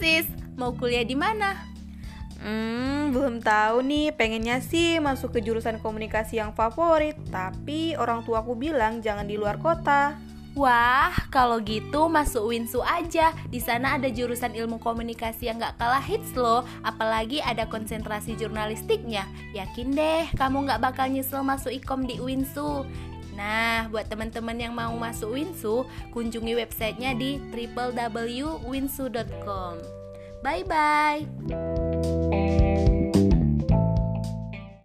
sis, mau kuliah di mana? Hmm, belum tahu nih. Pengennya sih masuk ke jurusan komunikasi yang favorit, tapi orang tuaku bilang jangan di luar kota. Wah, kalau gitu masuk Winsu aja. Di sana ada jurusan ilmu komunikasi yang gak kalah hits loh. Apalagi ada konsentrasi jurnalistiknya. Yakin deh, kamu gak bakal nyesel masuk ikom di Winsu. Nah, buat teman-teman yang mau masuk Winsu, kunjungi websitenya di www.winsu.com. Bye bye.